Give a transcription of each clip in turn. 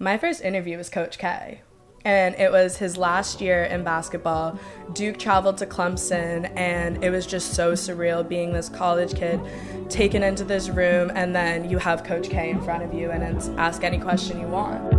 my first interview was Coach K. And it was his last year in basketball. Duke traveled to Clemson, and it was just so surreal being this college kid taken into this room, and then you have Coach K in front of you, and it's ask any question you want.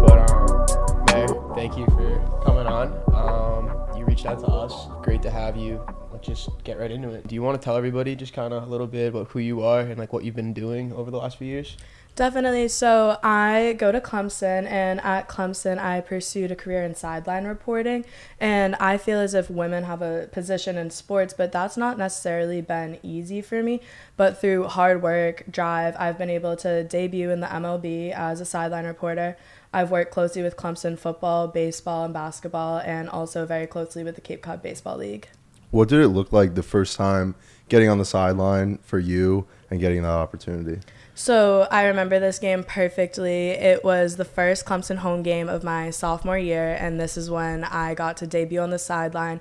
But um, Mare, thank you for coming on. Um, you reached out to us. Great to have you. Just get right into it. Do you want to tell everybody just kind of a little bit about who you are and like what you've been doing over the last few years? Definitely. So I go to Clemson, and at Clemson, I pursued a career in sideline reporting. And I feel as if women have a position in sports, but that's not necessarily been easy for me. But through hard work, drive, I've been able to debut in the MLB as a sideline reporter. I've worked closely with Clemson football, baseball, and basketball, and also very closely with the Cape Cod Baseball League. What did it look like the first time getting on the sideline for you and getting that opportunity? So I remember this game perfectly. It was the first Clemson home game of my sophomore year, and this is when I got to debut on the sideline.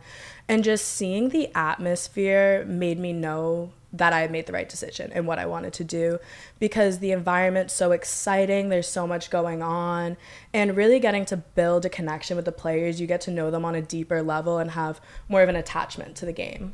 And just seeing the atmosphere made me know that I made the right decision and what I wanted to do because the environment's so exciting. There's so much going on, and really getting to build a connection with the players. You get to know them on a deeper level and have more of an attachment to the game.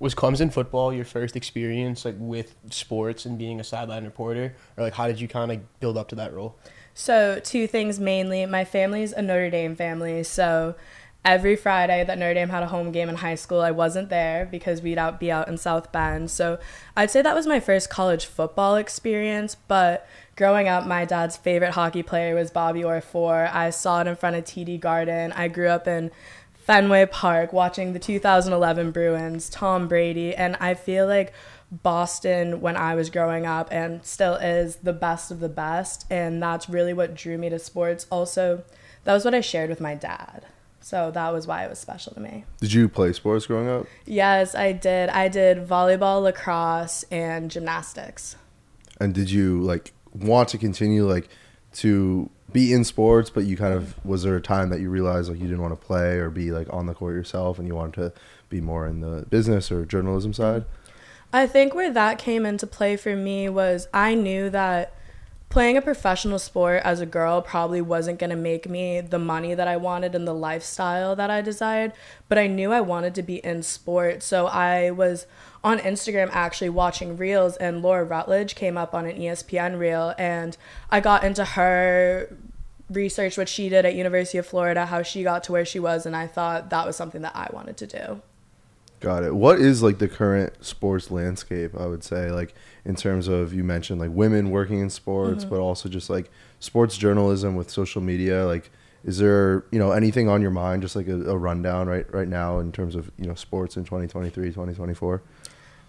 Was Clemson football your first experience like with sports and being a sideline reporter, or like how did you kind of build up to that role? So, two things mainly. My family's a Notre Dame family, so every Friday that Notre Dame had a home game in high school, I wasn't there because we'd out be out in South Bend. So, I'd say that was my first college football experience, but growing up, my dad's favorite hockey player was Bobby Orr. I saw it in front of TD Garden. I grew up in Fenway Park watching the 2011 Bruins, Tom Brady, and I feel like Boston when I was growing up and still is the best of the best, and that's really what drew me to sports. Also, that was what I shared with my dad. So that was why it was special to me. Did you play sports growing up? Yes, I did. I did volleyball, lacrosse, and gymnastics. And did you like want to continue like to be in sports, but you kind of was there a time that you realized like you didn't want to play or be like on the court yourself and you wanted to be more in the business or journalism side? I think where that came into play for me was I knew that playing a professional sport as a girl probably wasn't going to make me the money that I wanted and the lifestyle that I desired, but I knew I wanted to be in sport. So I was on Instagram actually watching reels and Laura Rutledge came up on an ESPN reel and I got into her research what she did at University of Florida, how she got to where she was and I thought that was something that I wanted to do. Got it. What is like the current sports landscape? I would say like in terms of you mentioned like women working in sports, mm-hmm. but also just like sports journalism with social media. Like, is there you know anything on your mind? Just like a, a rundown right right now in terms of you know sports in 2023, 2024.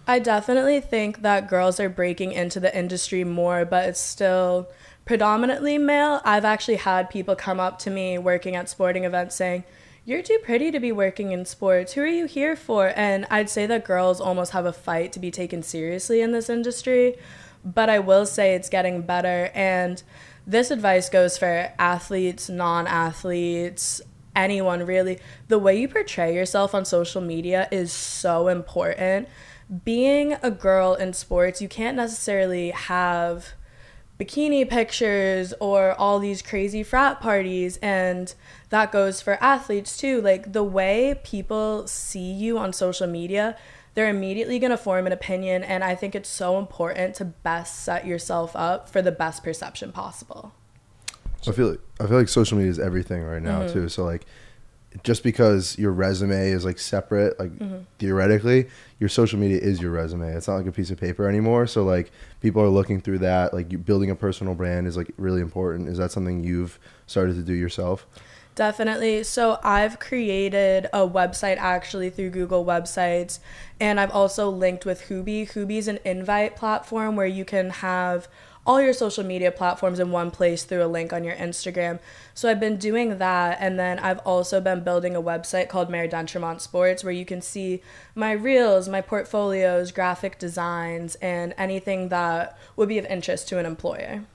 I definitely think that girls are breaking into the industry more, but it's still predominantly male. I've actually had people come up to me working at sporting events saying, You're too pretty to be working in sports. Who are you here for? And I'd say that girls almost have a fight to be taken seriously in this industry, but I will say it's getting better. And this advice goes for athletes, non athletes, anyone really. The way you portray yourself on social media is so important. Being a girl in sports, you can't necessarily have bikini pictures or all these crazy frat parties and that goes for athletes too. Like the way people see you on social media they're immediately going to form an opinion and i think it's so important to best set yourself up for the best perception possible. I feel like, I feel like social media is everything right now mm-hmm. too. So like, just because your resume is like separate, like mm-hmm. theoretically, your social media is your resume. It's not like a piece of paper anymore. So like, people are looking through that. Like, you, building a personal brand is like really important. Is that something you've started to do yourself? Definitely. So I've created a website actually through Google Websites, and I've also linked with Hoobie. is an invite platform where you can have all your social media platforms in one place through a link on your Instagram. So I've been doing that, and then I've also been building a website called Mare d'Entremont Sports where you can see my reels, my portfolios, graphic designs, and anything that would be of interest to an employer.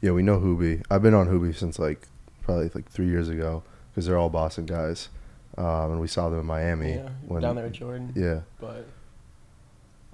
Yeah, we know Hoobie. I've been on Hoobie since like probably like three years ago because they're all Boston guys, um, and we saw them in Miami Yeah, when down there with Jordan. Yeah, But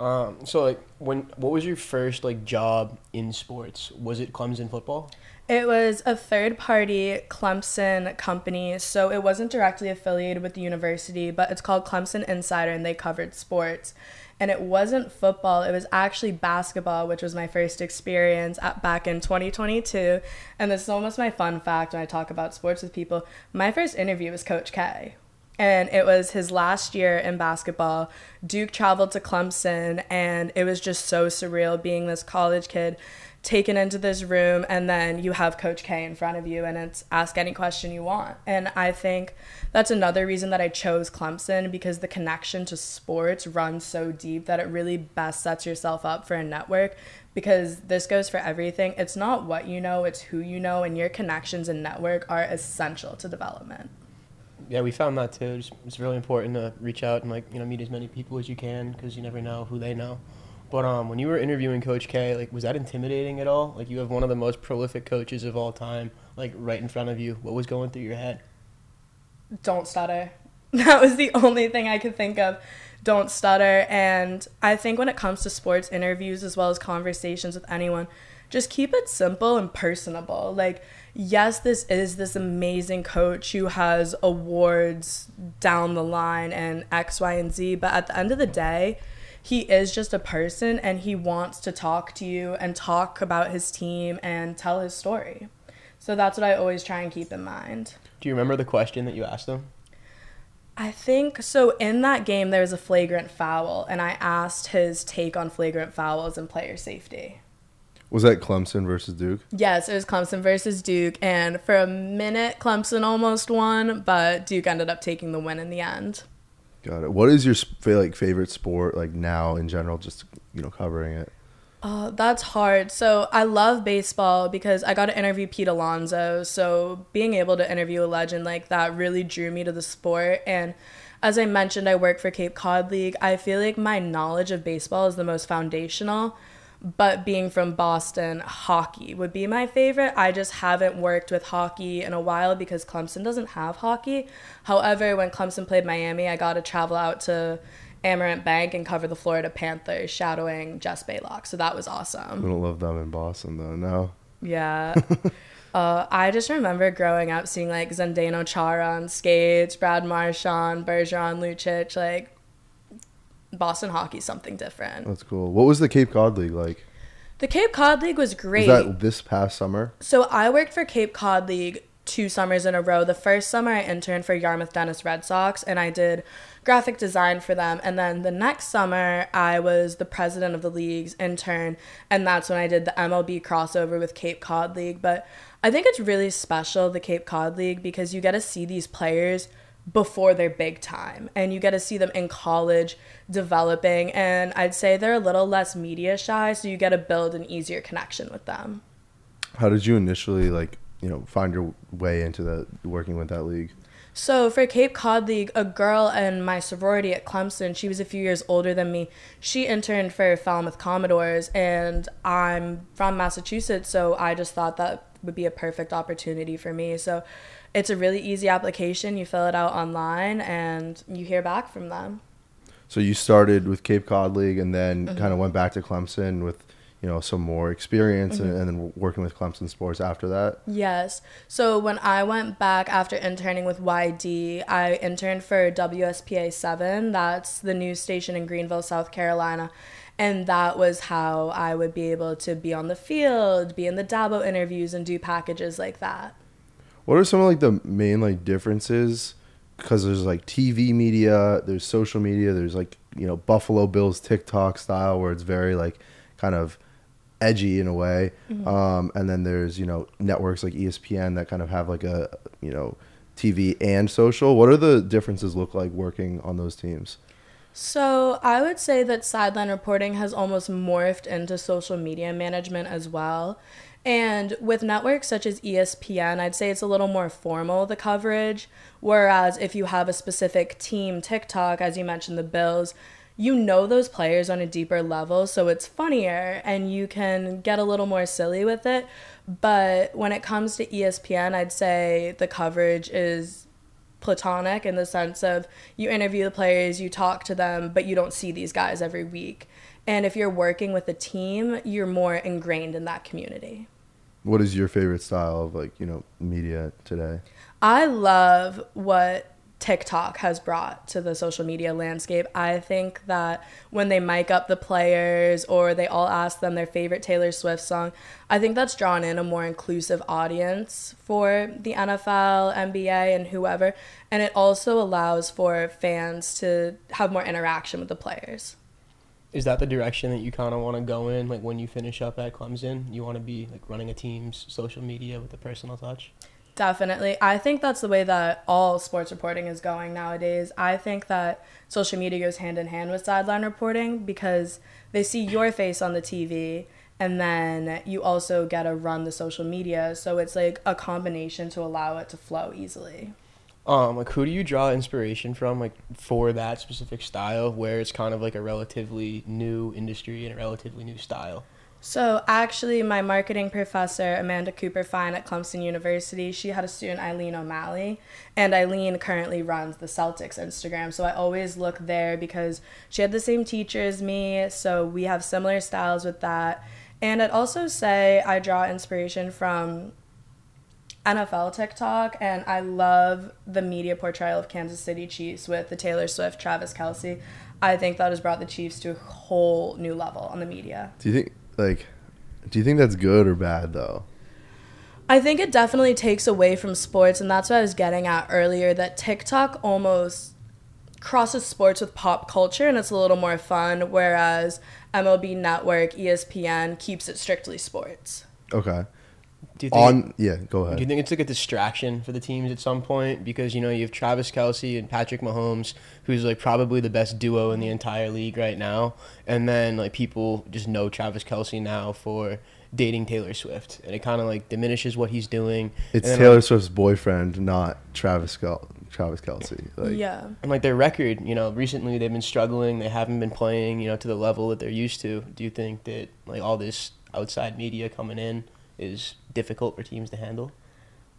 Um, so like when what was your first like job in sports? Was it Clemson football? It was a third party Clemson company, so it wasn't directly affiliated with the university, but it's called Clemson Insider and they covered sports. And it wasn't football, it was actually basketball, which was my first experience at, back in 2022. And this is almost my fun fact when I talk about sports with people. My first interview was Coach K and it was his last year in basketball. Duke traveled to Clemson, and it was just so surreal being this college kid taken into this room, and then you have Coach K in front of you, and it's ask any question you want. And I think that's another reason that I chose Clemson because the connection to sports runs so deep that it really best sets yourself up for a network. Because this goes for everything. It's not what you know, it's who you know, and your connections and network are essential to development yeah, we found that too. It's, it's really important to reach out and like you know meet as many people as you can because you never know who they know. But um, when you were interviewing Coach K, like, was that intimidating at all? Like, you have one of the most prolific coaches of all time, like, right in front of you. What was going through your head? Don't stutter. That was the only thing I could think of. Don't stutter. And I think when it comes to sports interviews as well as conversations with anyone, just keep it simple and personable. Like, yes, this is this amazing coach who has awards down the line and X, Y, and Z, but at the end of the day, he is just a person and he wants to talk to you and talk about his team and tell his story. So that's what I always try and keep in mind. Do you remember the question that you asked him? I think so. In that game, there was a flagrant foul, and I asked his take on flagrant fouls and player safety. Was that Clemson versus Duke? Yes, it was Clemson versus Duke, and for a minute, Clemson almost won, but Duke ended up taking the win in the end. Got it. What is your like favorite sport like now in general? Just you know, covering it. Uh, that's hard. So I love baseball because I got to interview Pete Alonso. So being able to interview a legend like that really drew me to the sport. And as I mentioned, I work for Cape Cod League. I feel like my knowledge of baseball is the most foundational but being from Boston, hockey would be my favorite. I just haven't worked with hockey in a while because Clemson doesn't have hockey. However, when Clemson played Miami, I got to travel out to Amerant Bank and cover the Florida Panthers, shadowing Jess Blaylock. So that was awesome. We don't love them in Boston though, no. Yeah. uh, I just remember growing up seeing like Zdeno Chara on skates, Brad Marchand, Bergeron Lucic, like Boston hockey something different. That's cool. What was the Cape Cod League like? The Cape Cod League was great. Was that this past summer? So I worked for Cape Cod League two summers in a row. The first summer I interned for Yarmouth Dennis Red Sox and I did graphic design for them. And then the next summer I was the president of the league's intern and that's when I did the MLB crossover with Cape Cod League. But I think it's really special the Cape Cod League because you get to see these players before their big time and you get to see them in college developing and i'd say they're a little less media shy so you get to build an easier connection with them how did you initially like you know find your way into the working with that league so for Cape Cod League, a girl in my sorority at Clemson, she was a few years older than me. She interned for Falmouth Commodores, and I'm from Massachusetts, so I just thought that would be a perfect opportunity for me. So it's a really easy application. You fill it out online and you hear back from them. So you started with Cape Cod League and then mm-hmm. kind of went back to Clemson with you know some more experience mm-hmm. and, and, then working with Clemson sports after that. Yes. So when I went back after interning with YD, I interned for WSPA 7. That's the news station in Greenville, South Carolina. And that was how I would be able to be on the field, be in the Dabo interviews and do packages like that. What are some of like the main like differences? Because there's like TV media, there's social media, there's like you know Buffalo Bills TikTok style where it's very like kind of edgy in a way, mm-hmm. um, and then there's you know networks like ESPN that kind of have like a you know TV and social. What are the differences look like working on those teams? So I would say that sideline reporting has almost morphed into social media management as well. And with networks such as ESPN, I'd say it's a little more formal, the coverage. Whereas if you have a specific team, TikTok, as you mentioned, the Bills, you know those players on a deeper level, so it's funnier and you can get a little more silly with it. But when it comes to ESPN, I'd say the coverage is platonic in the sense of you interview the players, you talk to them, but you don't see these guys every week. And if you're working with a team, you're more ingrained in that community. What is your favorite style of like you know media today? I love what TikTok has brought to the social media landscape. I think that when they mic up the players or they all ask them their favorite Taylor Swift song, I think that's drawn in a more inclusive audience for the NFL, NBA, and whoever. And it also allows for fans to have more interaction with the players. Is that the direction that you kind of want to go in? Like when you finish up at Clemson, you want to be like running a team's social media with a personal touch? Definitely. I think that's the way that all sports reporting is going nowadays. I think that social media goes hand in hand with sideline reporting because they see your face on the TV and then you also get to run the social media. So it's like a combination to allow it to flow easily. Um, like who do you draw inspiration from, like for that specific style, where it's kind of like a relatively new industry and a relatively new style? So actually, my marketing professor, Amanda Cooper Fine at Clemson University, she had a student, Eileen O'Malley, and Eileen currently runs the Celtics Instagram. So I always look there because she had the same teacher as me, so we have similar styles with that. And I'd also say I draw inspiration from NFL TikTok, and I love the media portrayal of Kansas City Chiefs with the Taylor Swift, Travis Kelce. I think that has brought the Chiefs to a whole new level on the media. Do you think like do you think that's good or bad though? I think it definitely takes away from sports, and that's what I was getting at earlier that TikTok almost crosses sports with pop culture and it's a little more fun, whereas MLB Network, ESPN keeps it strictly sports. Okay. Do you think, On yeah, go ahead. do you think it's like a distraction for the teams at some point? Because you know you have Travis Kelce and Patrick Mahomes, who's like probably the best duo in the entire league right now, and then like people just know Travis Kelce now for dating Taylor Swift, and it kind of like diminishes what he's doing. it's then, Taylor like, Swift's boyfriend, not Travis Kel- Travis Kelce. Like, yeah. and like their record, you know, recently they've been struggling. They haven't been playing, you know, to the level that they're used to. Do you think that like all this outside media coming in is difficult for teams to handle?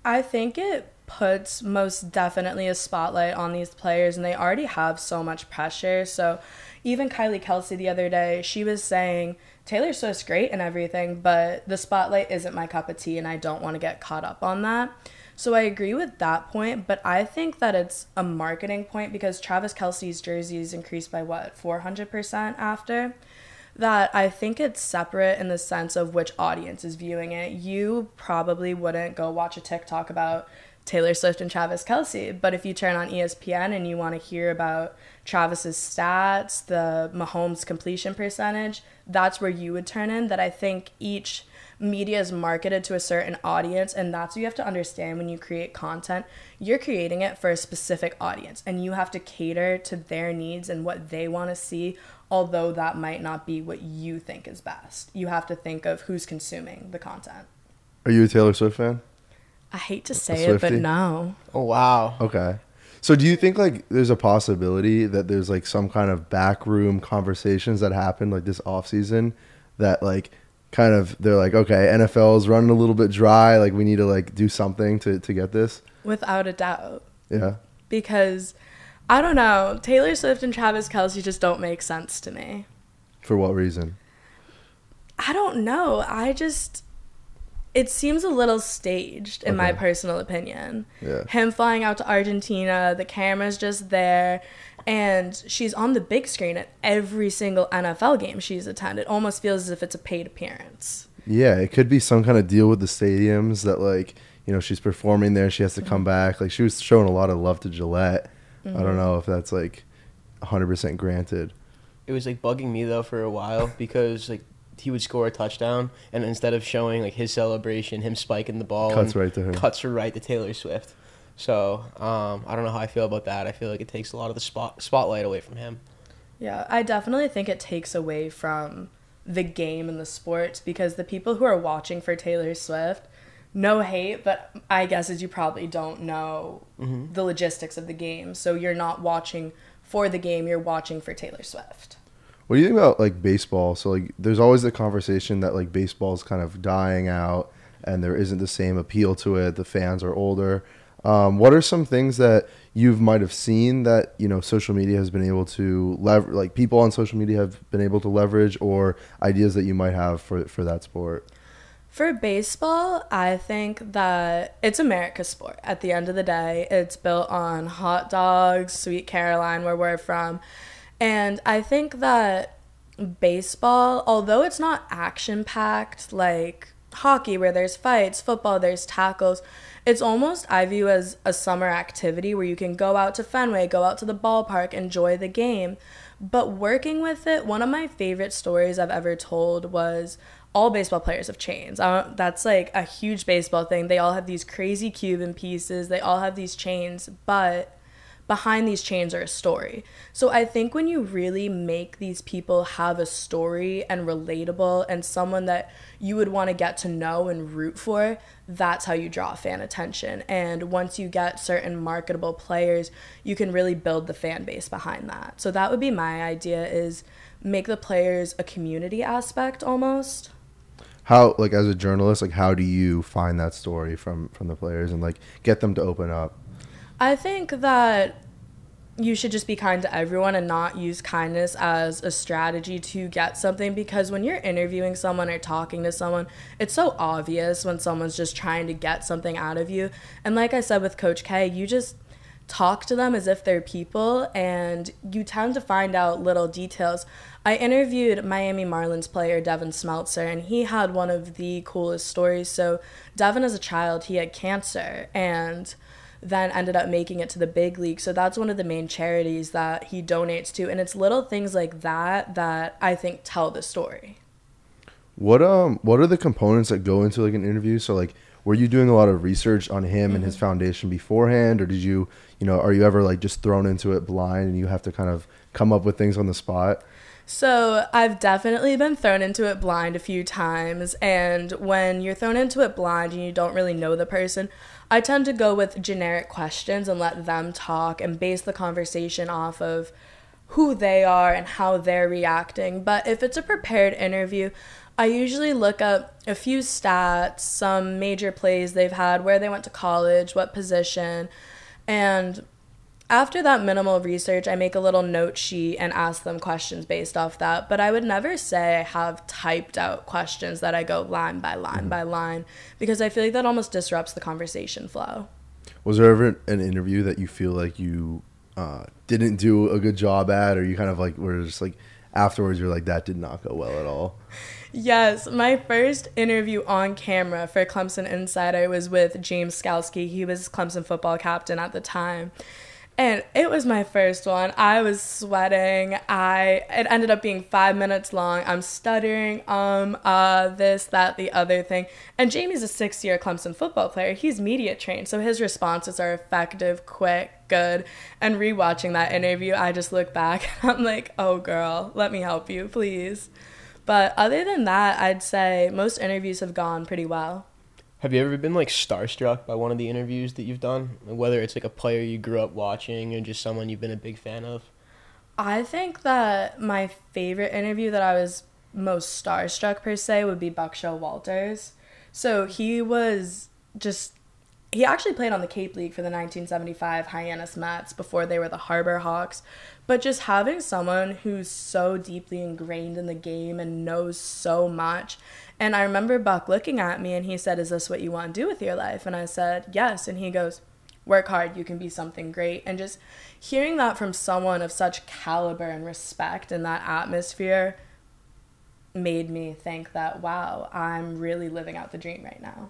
I think it puts most definitely a spotlight on these players, and they already have so much pressure. So, even Kylie Kelce the other day, she was saying Taylor Swift's great and everything, but the spotlight isn't my cup of tea, and I don't want to get caught up on that. So, I agree with that point, but I think that it's a marketing point because Travis Kelce's jerseys increased by what, 400% after? That I think it's separate in the sense of which audience is viewing it. You probably wouldn't go watch a TikTok about Taylor Swift and Travis Kelce, but if you turn on ESPN and you want to hear about Travis's stats, the Mahomes completion percentage, that's where you would turn in. That I think each media is marketed to a certain audience, and that's what you have to understand when you create content. You're creating it for a specific audience, and you have to cater to their needs and what they want to see although that might not be what you think is best. You have to think of who's consuming the content. Are you a Taylor Swift fan? I hate to say it, but no. Oh wow! Okay. So do you think like there's a possibility that there's like some kind of backroom conversations that happen like this off season that like kind of they're like okay NFL is running a little bit dry like we need to like do something to to get this Without a doubt. yeah Because I don't know, Taylor Swift and Travis Kelce just don't make sense to me. for what reason I don't know. I just it seems a little staged in my personal opinion. yeah Him flying out to Argentina, the camera's just there, and she's on the big screen at every single NFL game she's attended. It almost feels as if it's a paid appearance. yeah it could be some kind of deal with the stadiums that like you know she's performing there she has to Mm-hmm. come back like she was showing a lot of love to Gillette I don't know if that's like 100% granted It was like bugging me though for a while because like he would score a touchdown and instead of showing like his celebration, him spiking the ball, Cuts right to her. cuts right to Taylor Swift. So um, I don't know how I feel about that. I feel like it takes a lot of the spot spotlight away from him. Yeah, I definitely think it takes away from the game and the sport because the people who are watching for Taylor Swift, no hate, but I guess as you probably don't know the logistics of the game. So you're not watching for the game, you're watching for Taylor Swift. What do you think about like baseball? So like, there's always the conversation that like baseball's kind of dying out, and there isn't the same appeal to it. The fans are older. Um, what are some things that you might have seen that you know social media has been able to lever like people on social media have been able to leverage or ideas that you might have for for that sport for baseball, I think that it's America's sport. At the end of the day, it's built on hot dogs, Sweet Caroline, where we're from. And I think that baseball, although it's not action packed like hockey, where there's fights, football, there's tackles, it's almost I view as a summer activity where you can go out to Fenway, go out to the ballpark, enjoy the game. But working with it, one of my favorite stories I've ever told was all baseball players have chains. that's like a huge baseball thing. They all have these crazy Cuban pieces. They all have these chains, but behind these chains are a story. So I think when you really make these people have a story and relatable and someone that you would want to get to know and root for, that's how you draw fan attention. And once you get certain marketable players, you can really build the fan base behind that. So that would be my idea is make the players a community aspect almost how like as a journalist like how do you find that story from from the players and like get them to open up I think that you should just be kind to everyone and not use kindness as a strategy to get something because when you're interviewing someone or talking to someone, it's so obvious when someone's just trying to get something out of you. And like I said with Coach K, you just talk to them as if they're people and you tend to find out little details. I interviewed Miami Marlins player Devin Smeltzer and he had one of the coolest stories. So, Devin as a child, he had cancer and then ended up making it to the big league. So that's one of the main charities that he donates to and it's little things like that that I think tell the story. What um what are the components that go into like an interview? So like were you doing a lot of research on him mm-hmm. and his mm-hmm. foundation beforehand or did you, you know, are you ever like just thrown into it blind and you have to kind of come up with things on the spot? So, I've definitely been thrown into it blind a few times. And when you're thrown into it blind and you don't really know the person, I tend to go with generic questions and let them talk and base the conversation off of who they are and how they're reacting. But if it's a prepared interview, I usually look up a few stats, some major plays they've had, where they went to college, what position, and after that minimal research, I make a little note sheet and ask them questions based off that. But I would never say I have typed out questions that I go line by line mm-hmm. by line because I feel like that almost disrupts the conversation flow. Was there ever an interview that you feel like you uh, didn't do a good job at, or you kind of like were just like afterwards you're like that did not go well at all? Yes, my first interview on camera for Clemson Insider was with James Skalski. He was Clemson football captain at the time. And it was my first one. I was sweating. I it ended up being five minutes long. I'm stuttering, um, uh, this, that, the other thing. And Jamie's a six year Clemson football player. He's media trained, so his responses are effective, quick, good. And rewatching that interview, I just look back and I'm like, oh girl, let me help you, please. But other than that, I'd say most interviews have gone pretty well. Have you ever been like starstruck by one of the interviews that you've done? Whether it's like a player you grew up watching or just someone you've been a big fan of? I think that my favorite interview that I was most starstruck per se would be Buck Showalters. So he was just he actually played on the Cape League for the 1975 Hyannis Mets before they were the Harbor Hawks. But just having someone who's so deeply ingrained in the game and knows so much. And I remember Buck looking at me and he said, Is this what you want to do with your life? And I said, Yes. And he goes, Work hard, you can be something great. And just hearing that from someone of such caliber and respect in that atmosphere made me think that, wow, I'm really living out the dream right now.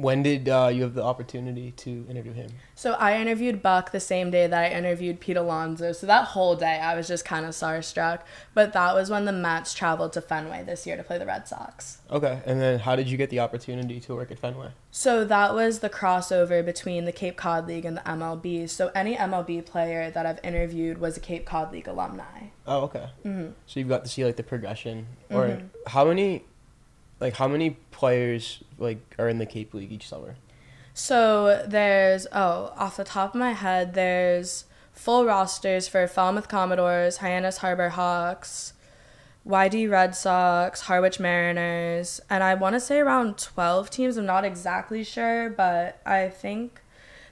When did uh, you have the opportunity to interview him? So I interviewed Buck the same day that I interviewed Pete Alonso. So that whole day I was just kind of starstruck. But that was when the Mets traveled to Fenway this year to play the Red Sox. Okay. And then how did you get the opportunity to work at Fenway? So that was the crossover between the Cape Cod League and the MLB. So any MLB player that I've interviewed was a Cape Cod League alumni. Oh, okay. Mm-hmm. So you've got to see like the progression. Or mm-hmm. how many like how many players like are in the Cape League each summer? So there's oh off the top of my head there's full rosters for Falmouth Commodores, Hyannis Harbor Hawks, YD Red Sox, Harwich Mariners, and I want to say around 12 teams. I'm not exactly sure, but I think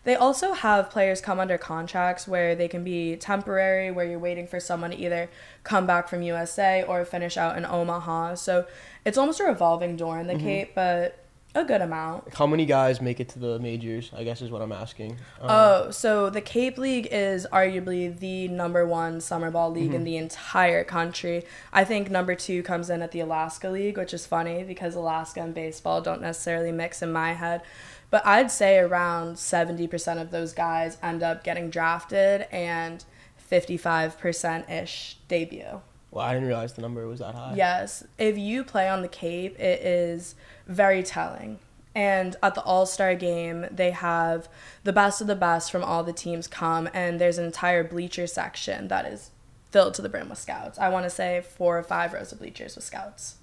They also have players come under contracts where they can be temporary, where you're waiting for someone to either come back from USA or finish out in Omaha. So it's almost a revolving door in the Cape, but a good amount. How many guys make it to the majors? I guess is what I'm asking. Um, Oh, so the Cape League is arguably the number one summer ball league in the entire country. I think number two comes in at the Alaska League, which is funny because Alaska and baseball don't necessarily mix in my head. But I'd say around 70% of those guys end up getting drafted and 55% ish debut. well, I didn't realize the number was that high. Yes, if you play on the Cape, it is very telling. And at the All Star game, they have the best of the best from all the teams come, and there's an entire bleacher section that is filled to the brim with scouts. I want to say four or five rows of bleachers with scouts.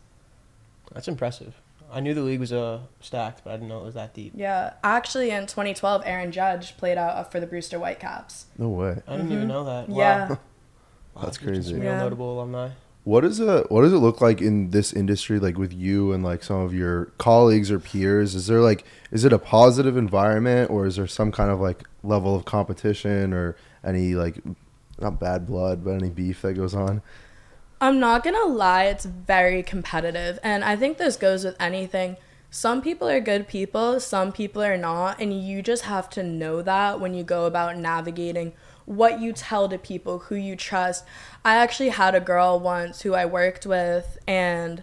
That's impressive. I knew the league was uh, stacked, but I didn't know it was that deep. Yeah, actually, in 2012, Aaron Judge played out for the Brewster Whitecaps. No way. I didn't even know that. Wow. Mm-hmm. Yeah. Wow, That's these crazy. Real Yeah. notable alumni. What is a what does it look like in this industry, like with you and like some of your colleagues or peers? Is there like is it a positive environment or is there some kind of like level of competition or any like not bad blood but any beef that goes on? I'm not gonna lie, it's very competitive. And I think this goes with anything. Some people are good people, some people are not. And you just have to know that when you go about navigating what you tell to people, who you trust. I actually had a girl once who I worked with, and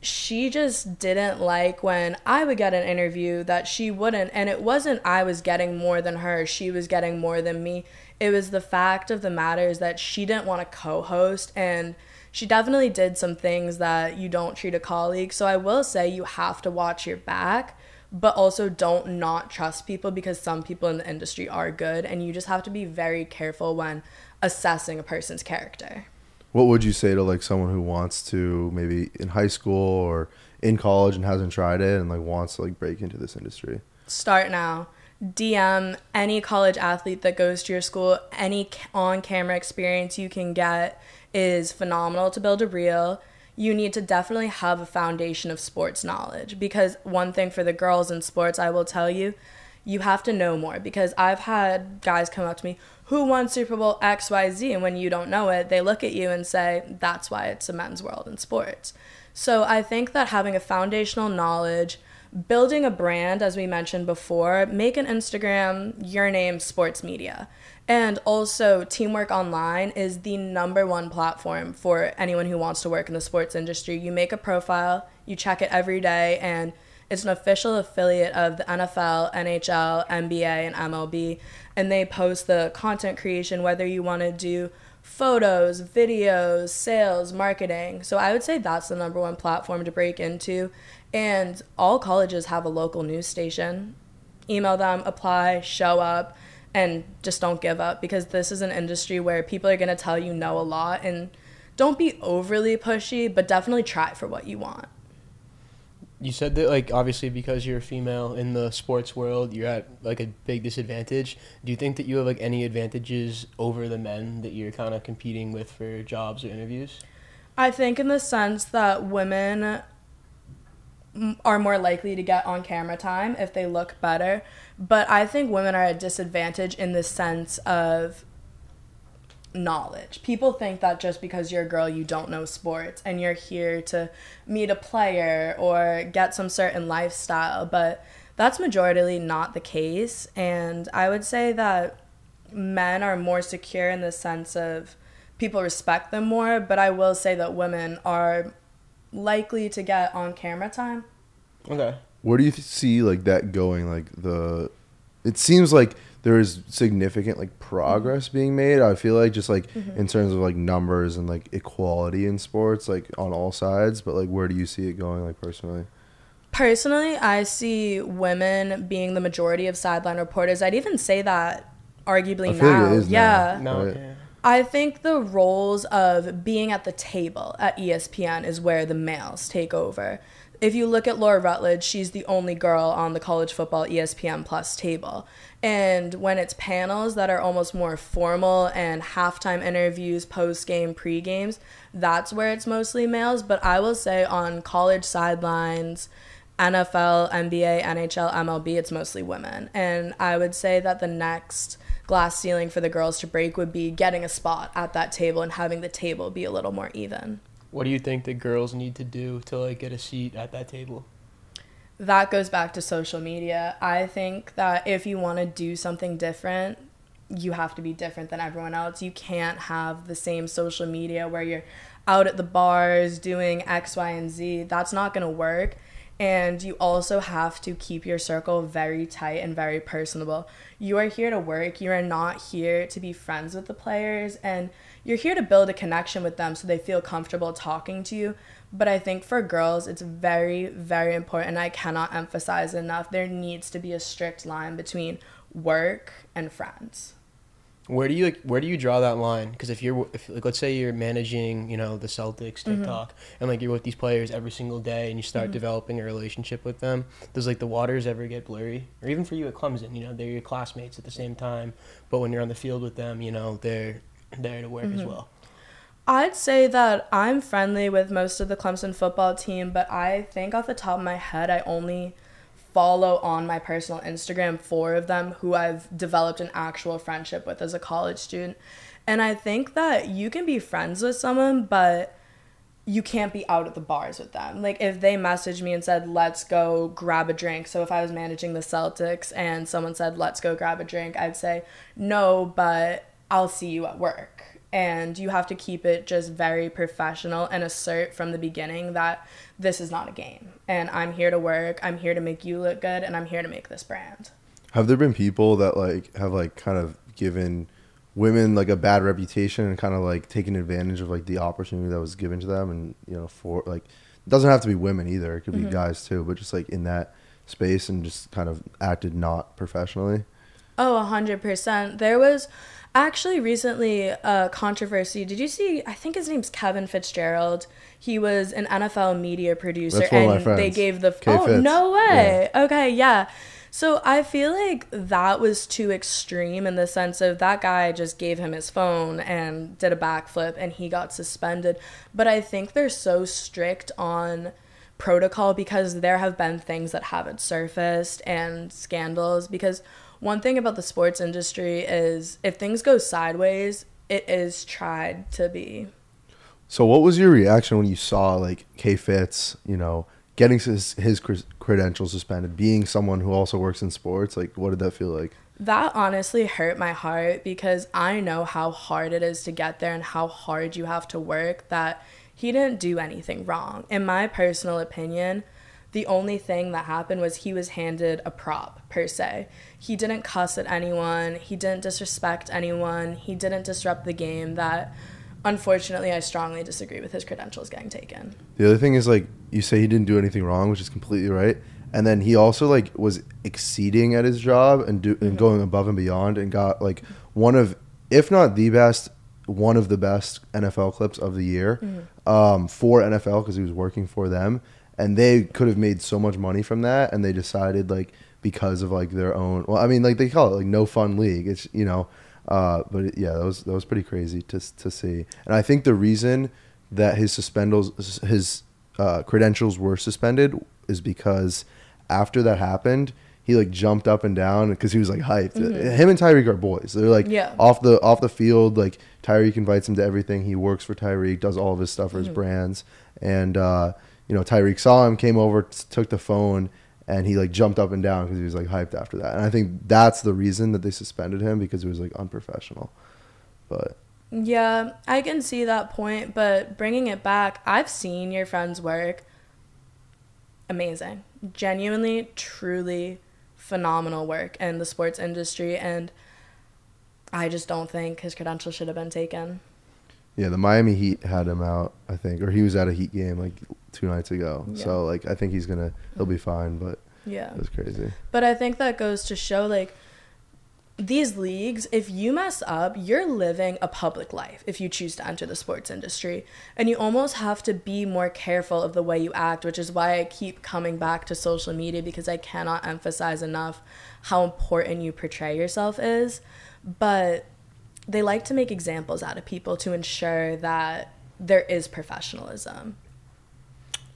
she just didn't like when I would get an interview that she wouldn't. And it wasn't I was getting more than her, she was getting more than me. It was the fact of the matter is that she didn't want to co host. And she definitely did some things that you don't treat a colleague. So I will say you have to watch your back, but also don't not trust people because some people in the industry are good. And you just have to be very careful when assessing a person's character. What would you say to like someone who wants to maybe in high school or in college and hasn't tried it and like wants to like break into this industry? start now. DM any college athlete that goes to your school. Any on camera experience you can get is phenomenal to build a reel. You need to definitely have a foundation of sports knowledge because one thing for the girls in sports, I will tell you, you have to know more because I've had guys come up to me who won Super Bowl XYZ and when you don't know it, they look at you and say that's why it's a men's world in sports. So I think that having a foundational knowledge, building a brand as we mentioned before, make an Instagram your name sports media. And also Teamwork Online is the number one platform for anyone who wants to work in the sports industry. You make a profile, you check it every day and it's an official affiliate of the NFL, NHL, NBA, and MLB. And they post the content creation, whether you want to do photos, videos, sales, marketing. So I would say that's the number one platform to break into. And all colleges have a local news station. Email them, apply, show up, and just don't give up because this is an industry where people are going to tell you no a lot. And don't be overly pushy, but definitely try for what you want. You said that like obviously because you're a female in the sports world, you're at like a big disadvantage. Do you think that you have like any advantages over the men that you're kind of competing with for jobs or interviews? I think in the sense that women are more likely to get on camera time if they look better, but I think women are at a disadvantage in the sense of knowledge. People think that just because you're a girl you don't know sports and you're here to meet a player or get some certain lifestyle, but that's majority not the case. And I would say that men are more secure in the sense of people respect them more, but I will say that women are likely to get on camera time. Okay. Where do you see like that going? Like the, it seems like there is significant like progress being made. I feel like just like mm-hmm. in terms of like numbers and like equality in sports, like on all sides. But like, where do you see it going? Like personally, Personally, I see women being the majority of sideline reporters. I'd even say that arguably I feel like now. it is now. yeah. No. Right. yeah. I think the roles of being at the table at ESPN is where the males take over. If you look at Laura Rutledge, she's the only girl on the college football ESPN Plus table. And when it's panels that are almost more formal and halftime interviews, post game, pre games, that's where it's mostly males. But I will say on college sidelines NFL, NBA, NHL, MLB, it's mostly women. And I would say that the next glass ceiling for the girls to break would be getting a spot at that table and having the table be a little more even. What do you think the girls need to do to like get a seat at that table? That goes back to social media. I think that if you want to do something different, you have to be different than everyone else. You can't have the same social media where you're out at the bars doing X, Y, and Z. That's not going to work. And you also have to keep your circle very tight and very personable. You are here to work. You are not here to be friends with the players. And you're here to build a connection with them so they feel comfortable talking to you. But I think for girls, it's very, very important. I cannot emphasize enough. There needs to be a strict line between work and friends. Where do you like, where do you draw that line? Because if you're if like let's say you're managing you know the Celtics Mm-hmm. TikTok and like you're with these players every single day and you start developing a relationship with them, does like the waters ever get blurry? Or even for you at Clemson, you know they're your classmates at the same time, but when you're on the field with them, you know they're there to work Mm-hmm. as well. I'd say that I'm friendly with most of the Clemson football team, but I think off the top of my head, I only follow on my personal Instagram four of them who I've developed an actual friendship with as a college student. And I think that you can be friends with someone, but you can't be out at the bars with them. Like if they messaged me and said, "Let's go grab a drink." So if I was managing the Celtics and someone said, "Let's go grab a drink," I'd say, "No, but I'll see you at work." And you have to keep it just very professional and assert from the beginning that this is not a game. And I'm here to work. I'm here to make you look good and I'm here to make this brand. Have there been people that like have like kind of given women like a bad reputation and kind of like taken advantage of like the opportunity that was given to them and you know for like it doesn't have to be women either. It could be mm-hmm. guys too, but just like in that space and just kind of acted not professionally. Oh, a hundred percent. There was actually recently a controversy. Did you see? I think his name's Kevin Fitzgerald. He was an NFL media producer, That's one of my and they gave the. K. oh Fitz. no way! Okay, yeah. So I feel like that was too extreme in the sense of that guy just gave him his phone and did a backflip, and he got suspended. But I think they're so strict on protocol because there have been things that haven't surfaced and scandals because one thing about the sports industry is if things go sideways it is tried to be So what was your reaction when you saw like K Fitz, you know, getting his his credentials suspended, being someone who also works in sports? Like, what did that feel like? that honestly hurt my heart because i know how hard it is to get there and how hard you have to work that he didn't do anything wrong in my personal opinion the only thing that happened was he was handed a prop per se. He didn't cuss at anyone. He didn't disrespect anyone. He didn't disrupt the game that unfortunately i strongly disagree with his credentials getting taken. The other thing is like you say he didn't do anything wrong, which is completely right. And then he also like was exceeding at his job and do and going above and beyond and got like one of if not the best one of the best NFL clips of the year um, for NFL because he was working for them and they could have made so much money from that and they decided like because of like their own well I mean like they call it like no fun league. It's you know uh, but it, yeah that was that was pretty crazy to to see. And I think the reason that his suspendals his uh, credentials were suspended is because after that happened he like jumped up and down because he was like hyped. Him and Tyreek are boys. They're like Yeah. off the off the field like Tyreek invites him to everything. He works for Tyreek does all of his stuff for his brands. And uh, you know Tyreek saw him came over took the phone and he like jumped up and down because he was like hyped after that and I think that's the reason that they suspended him because it was like unprofessional but Yeah, I can see that point, but bringing it back, I've seen your friend's work. Amazing. Genuinely, truly phenomenal work in the sports industry, and I just don't think his credentials should have been taken. Yeah, the Miami Heat had him out, I think, or he was at a Heat game like two nights ago. Yeah. So like, I think he's gonna he'll be fine, but Yeah. it was crazy. But I think that goes to show like these leagues, if you mess up, you're living a public life if you choose to enter the sports industry. And you almost have to be more careful of the way you act, which is why I keep coming back to social media because I cannot emphasize enough how important you portray yourself is. But they like to make examples out of people to ensure that there is professionalism.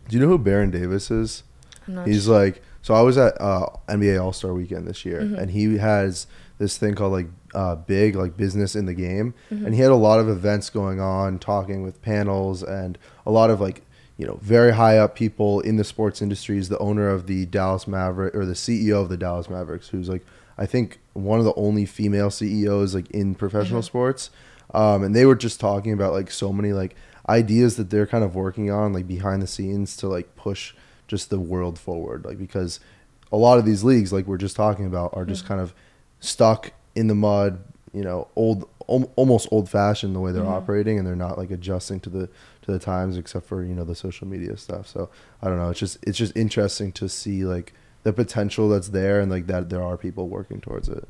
Do you know who Baron Davis is? I'm not He's like, so I was at uh, NBA All Star Weekend this year, Mhm. and he has this thing called like uh, big like business in the game, Mhm. and he had a lot of events going on, talking with panels and a lot of like you know very high up people in the sports industry. He's the owner of the Dallas Maverick or the CEO of the Dallas Mavericks, who's like I think one of the only female CEOs like in professional Mhm. sports. Um, and they were just talking about like so many like ideas that they're kind of working on like behind the scenes to like push just the world forward like because a lot of these leagues like we're just talking about are just Mhm. kind of stuck in the mud you know old al- almost old fashioned the way they're Mhm. operating and they're not like adjusting to the to the times except for you know the social media stuff so i don't know it's just it's just interesting to see like the potential that's there and like that there are people working towards it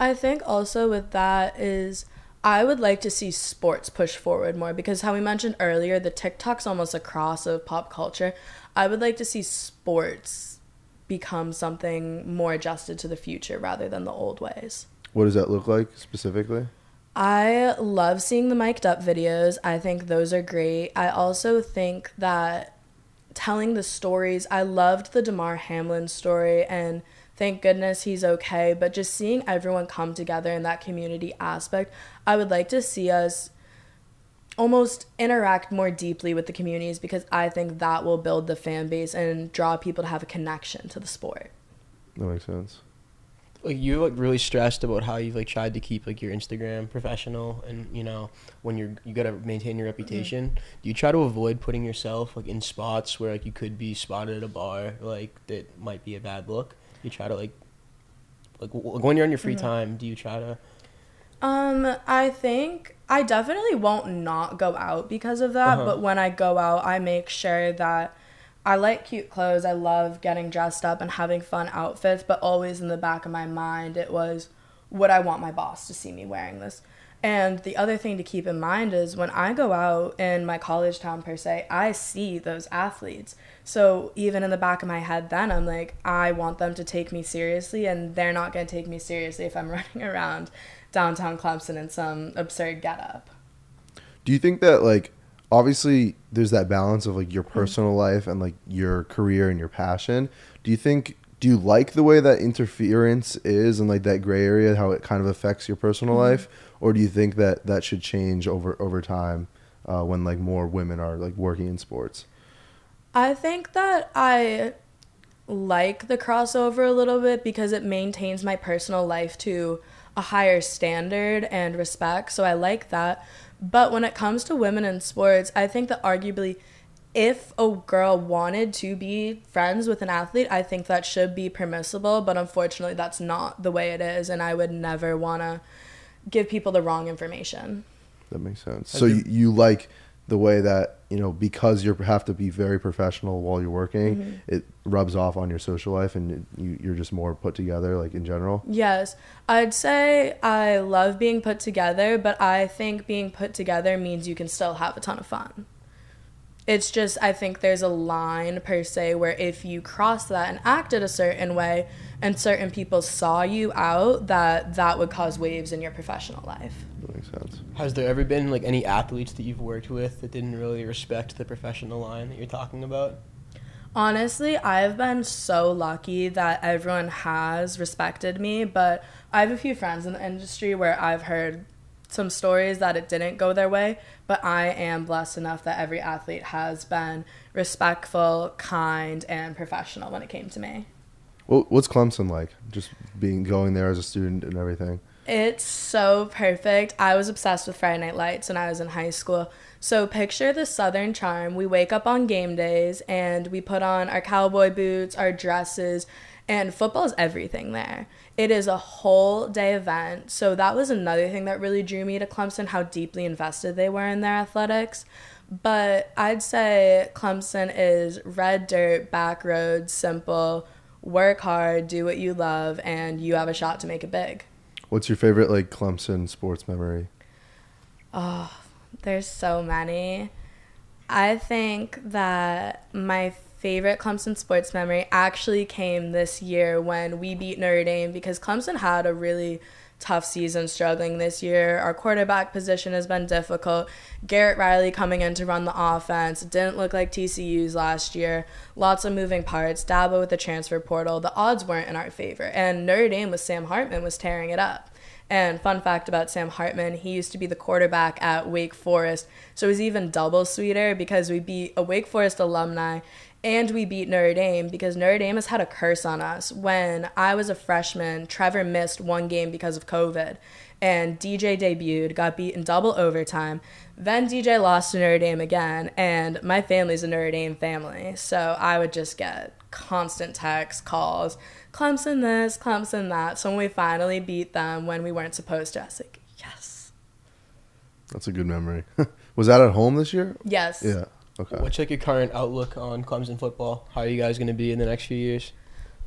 I think also with that is I would like to see sports push forward more because how we mentioned earlier, the TikTok's almost a cross of pop culture. I would like to see sports become something more adjusted to the future rather than the old ways. what does that look like specifically I love seeing the mic'd up videos. I think those are great. I also think that telling the stories, I loved the Damar Hamlin story and thank goodness he's okay, but just seeing everyone come together in that community aspect, I would like to see us almost interact more deeply with the communities because I think that will build the fan base and draw people to have a connection to the sport. that makes sense like you like really stressed about how you've like tried to keep like your Instagram professional and you know when you're you gotta maintain your reputation. Do you try to avoid putting yourself like in spots where like you could be spotted at a bar like that might be a bad look? You try to like like when you're on your free Mhm. time, do you try to? Um, I think I definitely won't not go out because of that, Uh-huh. but when I go out, I make sure that I like cute clothes. I love getting dressed up and having fun outfits, but always in the back of my mind, it was would I want my boss to see me wearing this? And the other thing to keep in mind is when I go out in my college town, per se, I see those athletes. So even in the back of my head, then I'm like, I want them to take me seriously, and they're not going to take me seriously if I'm running around downtown Clemson in some absurd getup. Do you think that like obviously there's that balance of like Mm-hmm. your personal life and like your career and your passion? Do you think do you like the way that interference is and like that gray area how it kind of affects your personal Mhm. life or do you think that that should change over over time uh, when like more women are like working in sports? I think that I like the crossover a little bit because it maintains my personal life to a higher standard and respect. So I like that. But when it comes to women in sports, I think that arguably if a girl wanted to be friends with an athlete, I think that should be permissible, but unfortunately that's not the way it is and I would never want to give people the wrong information. That makes sense. So you, you like the way that you know because you have to be very professional while you're working, Mhm. it rubs off on your social life, and it, you, you're just more put together, like in general. Yes, I'd say I love being put together, but I think being put together means you can still have a ton of fun. It's just, I think there's a line per se where if you cross that and acted a certain way and certain people saw you out, that that would cause waves in your professional life. That makes sense. Has there ever been like any athletes that you've worked with that didn't really respect the professional line that you're talking about? Honestly, I've been so lucky that everyone has respected me, but I have a few friends in the industry where I've heard some stories that it didn't go their way, but I am blessed enough that every athlete has been respectful, kind, and professional when it came to me. Well, what's Clemson like? Just being going there as a student and everything. It's so perfect. I was obsessed with Friday Night Lights when I was in high school. So picture the Southern charm. We wake up on game days and we put on our cowboy boots, our dresses, and football is everything there. It is a whole day event. So that was another thing that really drew me to Clemson, how deeply invested they were in their athletics. But I'd say Clemson is red dirt, back roads, simple, work hard, do what you love, and you have a shot to make it big. What's your favorite like Clemson sports memory? Oh, there's so many. I think that my favorite Clemson sports memory actually came this year when we beat Notre Dame because Clemson had a really tough season struggling this year. Our quarterback position has been difficult. Garrett Riley coming in to run the offense didn't look like TCU's last year. Lots of moving parts. Dabo with the transfer portal. The odds weren't in our favor. And Notre Dame with Sam Hartman was tearing it up. And fun fact about Sam Hartman, he used to be the quarterback at Wake Forest. So it was even double sweeter because we beat a Wake Forest alumni and we beat Notre Dame because Notre Dame has had a curse on us. When I was a freshman, Trevor missed one game because of COVID, and DJ debuted, got beat in double overtime. Then DJ lost to Notre Dame again, and my family's a Notre Dame family, so I would just get constant text calls, Clemson this, Clemson that. So when we finally beat them when we weren't supposed to, I was like, yes. That's a good memory. was that at home this year? Yes. Yeah. Okay. What's like your current outlook on Clemson football? How are you guys going to be in the next few years?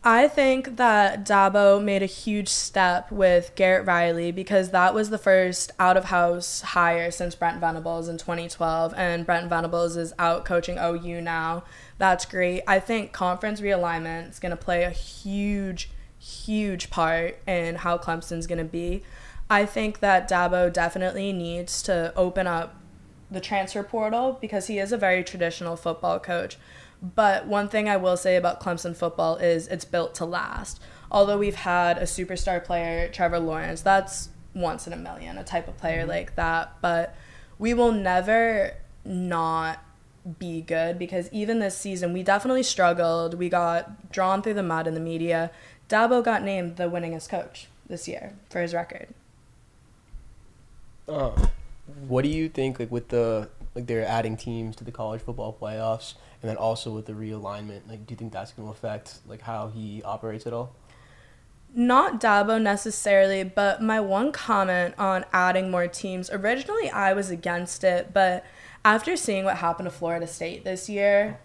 I think that Dabo made a huge step with Garrett Riley because that was the first out of house hire since Brent Venables in 2012. And Brent Venables is out coaching OU now. That's great. I think conference realignment is going to play a huge, huge part in how Clemson's going to be. I think that Dabo definitely needs to open up the transfer portal because he is a very traditional football coach. But one thing I will say about Clemson football is it's built to last. Although we've had a superstar player, Trevor Lawrence, that's once in a million, a type of player like that. But we will never not be good because even this season, we definitely struggled. We got drawn through the mud in the media. Dabo got named the winningest coach this year for his record. Uh, what do you think like with the like they're adding teams to the college football playoffs and then also with the realignment like do you think that's going to affect like how he operates at all not Dabo necessarily, but my one comment on adding more teams. Originally, I was against it, but after seeing what happened to Florida State this year,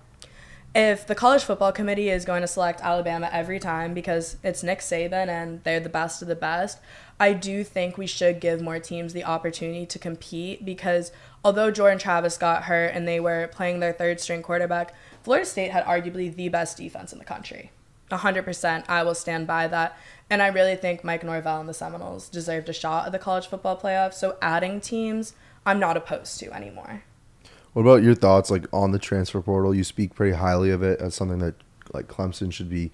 if the college football committee is going to select Alabama every time because it's Nick Saban and they're the best of the best, I do think we should give more teams the opportunity to compete because although Jordan Travis got hurt and they were playing their third string quarterback, Florida State had arguably the best defense in the country. 100%, I will stand by that. And I really think Mike Norvell and the Seminoles deserved a shot at the college football playoff. So adding teams, I'm not opposed to anymore. What about your thoughts, like on the transfer portal? You speak pretty highly of it as something that like Clemson should be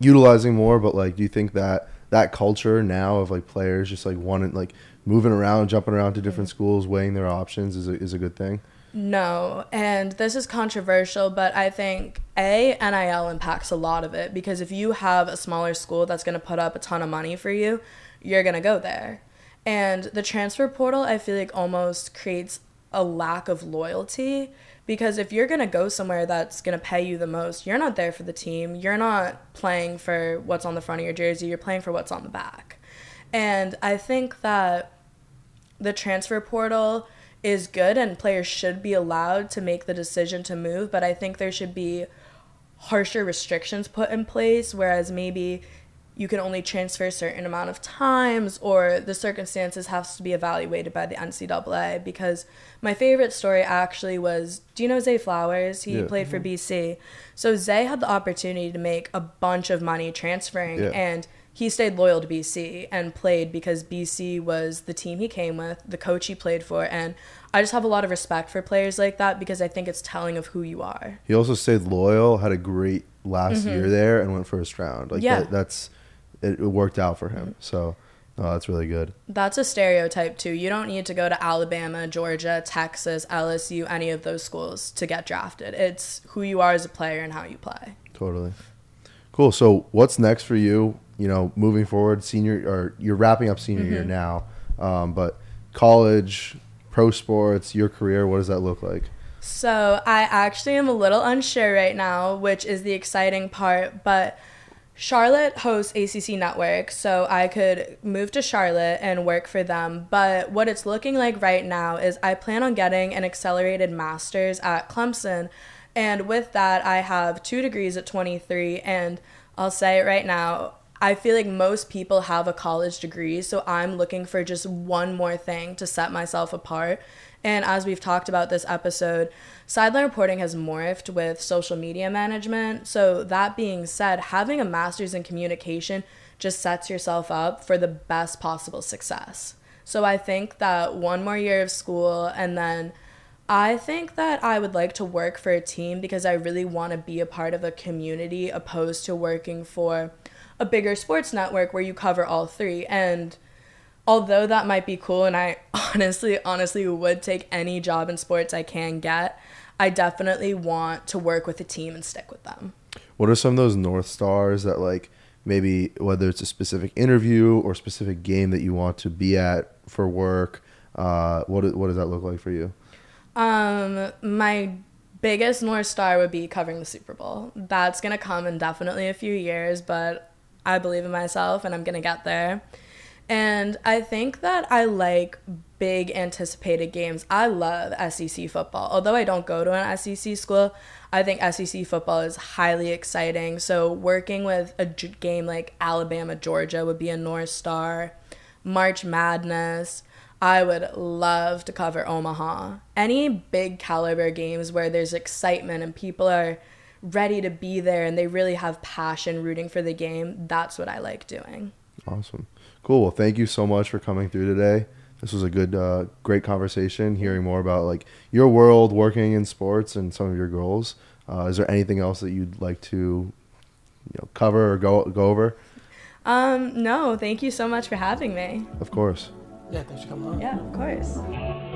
utilizing more. But like, do you think that that culture now of like players just like wanting like moving around, jumping around to different mm. schools, weighing their options is a, is a good thing? No, and this is controversial, but I think A, NIL impacts a lot of it because if you have a smaller school that's going to put up a ton of money for you, you're going to go there. And the transfer portal, I feel like almost creates a lack of loyalty because if you're going to go somewhere that's going to pay you the most, you're not there for the team. You're not playing for what's on the front of your jersey, you're playing for what's on the back. And I think that the transfer portal is good and players should be allowed to make the decision to move, but I think there should be harsher restrictions put in place whereas maybe you can only transfer a certain amount of times or the circumstances has to be evaluated by the NCAA because my favorite story actually was do you know Zay Flowers? He yeah. played for mm-hmm. BC. So Zay had the opportunity to make a bunch of money transferring yeah. and he stayed loyal to BC and played because BC was the team he came with, the coach he played for, and I just have a lot of respect for players like that because I think it's telling of who you are. He also stayed loyal, had a great last mm-hmm. year there, and went first round. Like yeah. That, that's it, worked out for him. So. Oh, that's really good. That's a stereotype too. You don't need to go to Alabama, Georgia, Texas, LSU, any of those schools to get drafted. It's who you are as a player and how you play. Totally. Cool. So, what's next for you? You know, moving forward, senior or you're wrapping up senior mm-hmm. year now, um, but college, pro sports, your career, what does that look like? So, I actually am a little unsure right now, which is the exciting part, but Charlotte hosts ACC Network, so I could move to Charlotte and work for them. But what it's looking like right now is I plan on getting an accelerated master's at Clemson. And with that, I have two degrees at 23. And I'll say it right now, I feel like most people have a college degree. So I'm looking for just one more thing to set myself apart. And as we've talked about this episode, sideline reporting has morphed with social media management. So, that being said, having a master's in communication just sets yourself up for the best possible success. So, I think that one more year of school and then I think that I would like to work for a team because I really want to be a part of a community opposed to working for a bigger sports network where you cover all three. And although that might be cool and I honestly honestly would take any job in sports I can get, I definitely want to work with a team and stick with them. What are some of those north stars that like maybe whether it's a specific interview or specific game that you want to be at for work? Uh, what what does that look like for you? Um, my biggest north star would be covering the Super Bowl. That's gonna come in definitely a few years, but I believe in myself and I'm gonna get there. And I think that I like big anticipated games. I love SEC football. Although I don't go to an SEC school, I think SEC football is highly exciting. So working with a game like Alabama, Georgia would be a North Star. March Madness. I would love to cover Omaha. Any big caliber games where there's excitement and people are ready to be there and they really have passion rooting for the game, that's what I like doing. Awesome. Cool. Well, thank you so much for coming through today. This was a good, uh, great conversation. Hearing more about like your world, working in sports, and some of your goals. Uh, is there anything else that you'd like to, you know, cover or go go over? Um, no. Thank you so much for having me. Of course. Yeah, thanks for coming on. Yeah, of course.